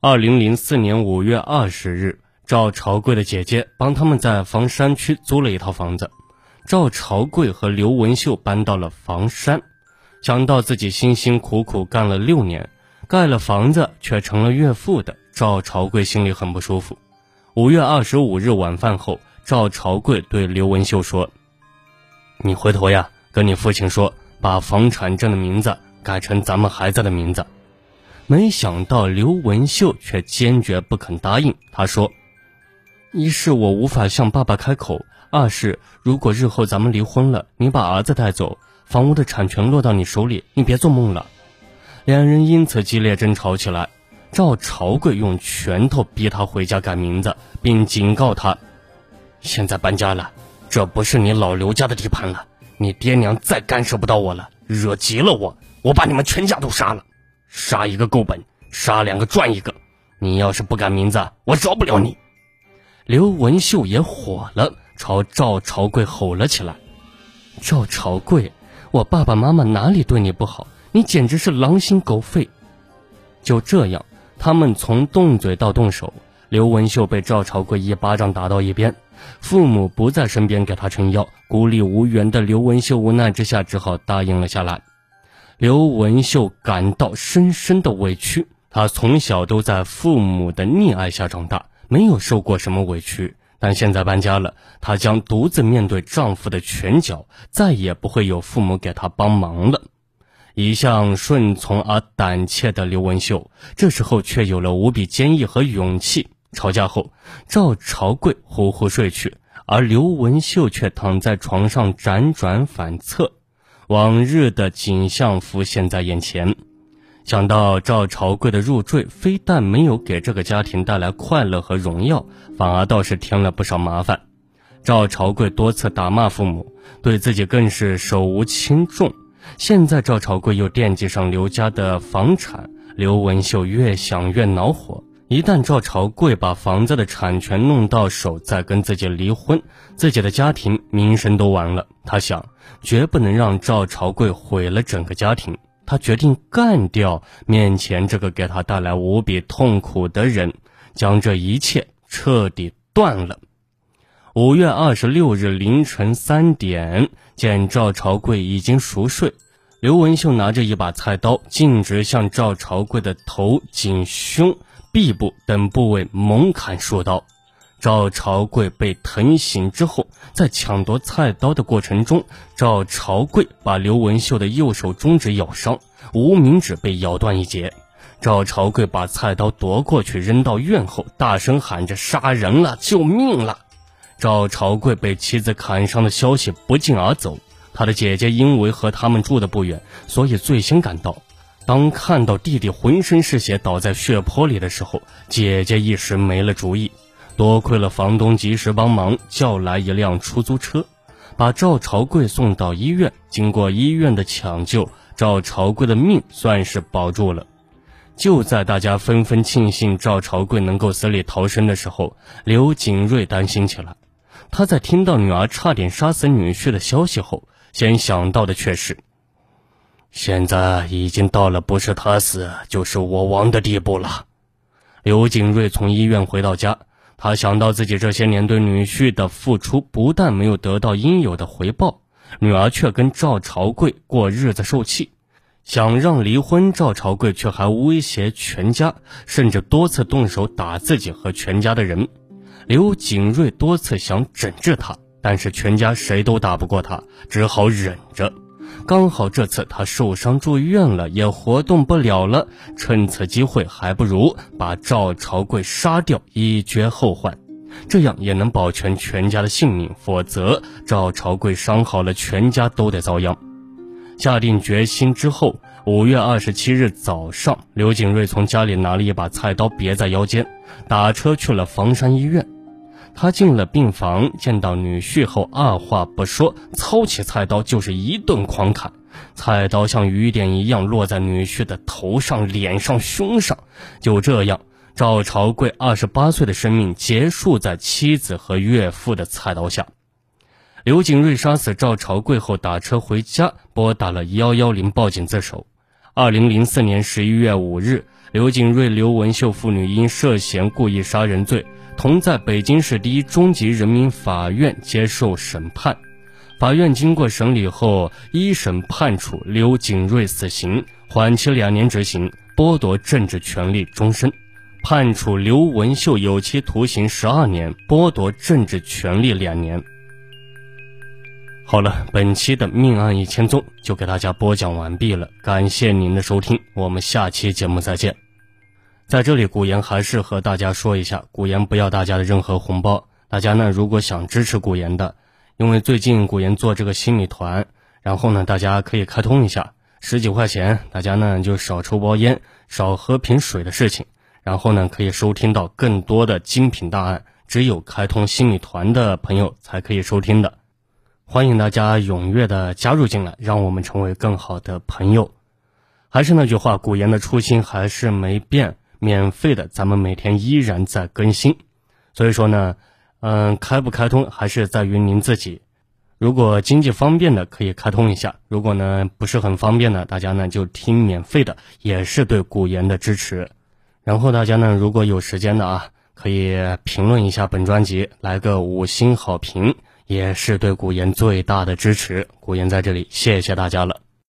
二零零四年五月二十日，赵朝贵的姐姐帮他们在房山区租了一套房子。赵朝贵和刘文秀搬到了房山，想到自己辛辛苦苦干了六年，盖了房子却成了岳父的，赵朝贵心里很不舒服。五月二十五日晚饭后，赵朝贵对刘文秀说：“你回头呀，跟你父亲说，把房产证的名字改成咱们孩子的名字。”没想到刘文秀却坚决不肯答应。他说：“一是我无法向爸爸开口，二是如果日后咱们离婚了，你把儿子带走，房屋的产权落到你手里，你别做梦了。”两人因此激烈争吵起来。赵朝贵用拳头逼他回家改名字，并警告他：“现在搬家了，这不是你老刘家的地盘了。你爹娘再干涉不到我了，惹急了我，我把你们全家都杀了。”杀一个够本，杀两个赚一个。你要是不改名字，我饶不了你。刘文秀也火了，朝赵朝贵吼了起来：“赵朝贵，我爸爸妈妈哪里对你不好？你简直是狼心狗肺！”就这样，他们从动嘴到动手。刘文秀被赵朝贵一巴掌打到一边，父母不在身边给他撑腰，孤立无援的刘文秀无奈之下只好答应了下来。刘文秀感到深深的委屈。她从小都在父母的溺爱下长大，没有受过什么委屈。但现在搬家了，她将独自面对丈夫的拳脚，再也不会有父母给她帮忙了。一向顺从而胆怯的刘文秀，这时候却有了无比坚毅和勇气。吵架后，赵朝贵呼呼睡去，而刘文秀却躺在床上辗转反侧。往日的景象浮现在眼前，想到赵朝贵的入赘，非但没有给这个家庭带来快乐和荣耀，反而倒是添了不少麻烦。赵朝贵多次打骂父母，对自己更是手无轻重。现在赵朝贵又惦记上刘家的房产，刘文秀越想越恼火。一旦赵朝贵把房子的产权弄到手，再跟自己离婚，自己的家庭名声都完了。他想，绝不能让赵朝贵毁了整个家庭。他决定干掉面前这个给他带来无比痛苦的人，将这一切彻底断了。五月二十六日凌晨三点，见赵朝贵已经熟睡，刘文秀拿着一把菜刀，径直向赵朝贵的头、颈、胸。臂部等部位猛砍数刀，赵朝贵被疼醒之后，在抢夺菜刀的过程中，赵朝贵把刘文秀的右手中指咬伤，无名指被咬断一截。赵朝贵把菜刀夺过去扔到院后，大声喊着：“杀人了，救命了！”赵朝贵被妻子砍伤的消息不胫而走，他的姐姐因为和他们住的不远，所以最先赶到。当看到弟弟浑身是血倒在血泊里的时候，姐姐一时没了主意。多亏了房东及时帮忙，叫来一辆出租车，把赵朝贵送到医院。经过医院的抢救，赵朝贵的命算是保住了。就在大家纷纷庆幸赵朝贵能够死里逃生的时候，刘景瑞担心起来。他在听到女儿差点杀死女婿的消息后，先想到的却是。现在已经到了不是他死就是我亡的地步了。刘景瑞从医院回到家，他想到自己这些年对女婿的付出，不但没有得到应有的回报，女儿却跟赵朝贵过日子受气，想让离婚，赵朝贵却还威胁全家，甚至多次动手打自己和全家的人。刘景瑞多次想整治他，但是全家谁都打不过他，只好忍着。刚好这次他受伤住院了，也活动不了了。趁此机会，还不如把赵朝贵杀掉，以绝后患，这样也能保全全家的性命。否则，赵朝贵伤好了，全家都得遭殃。下定决心之后，五月二十七日早上，刘景瑞从家里拿了一把菜刀，别在腰间，打车去了房山医院。他进了病房，见到女婿后，二话不说，操起菜刀就是一顿狂砍。菜刀像雨点一样落在女婿的头上、脸上、胸上。就这样，赵朝贵二十八岁的生命结束在妻子和岳父的菜刀下。刘景瑞杀死赵朝贵后，打车回家，拨打了幺幺零报警自首。二零零四年十一月五日，刘景瑞、刘文秀父女因涉嫌故意杀人罪，同在北京市第一中级人民法院接受审判。法院经过审理后，一审判处刘景瑞死刑，缓期两年执行，剥夺政治权利终身；判处刘文秀有期徒刑十二年，剥夺政治权利两年。好了，本期的命案一千宗就给大家播讲完毕了，感谢您的收听，我们下期节目再见。在这里，古言还是和大家说一下，古言不要大家的任何红包，大家呢如果想支持古言的。因为最近古言做这个新米团，然后呢，大家可以开通一下，十几块钱，大家呢就少抽包烟，少喝瓶水的事情，然后呢可以收听到更多的精品大案，只有开通新米团的朋友才可以收听的，欢迎大家踊跃的加入进来，让我们成为更好的朋友。还是那句话，古言的初心还是没变，免费的，咱们每天依然在更新，所以说呢。嗯，开不开通还是在于您自己。如果经济方便的，可以开通一下；如果呢不是很方便的，大家呢就听免费的，也是对古言的支持。然后大家呢，如果有时间的啊，可以评论一下本专辑，来个五星好评，也是对古言最大的支持。古言在这里谢谢大家了。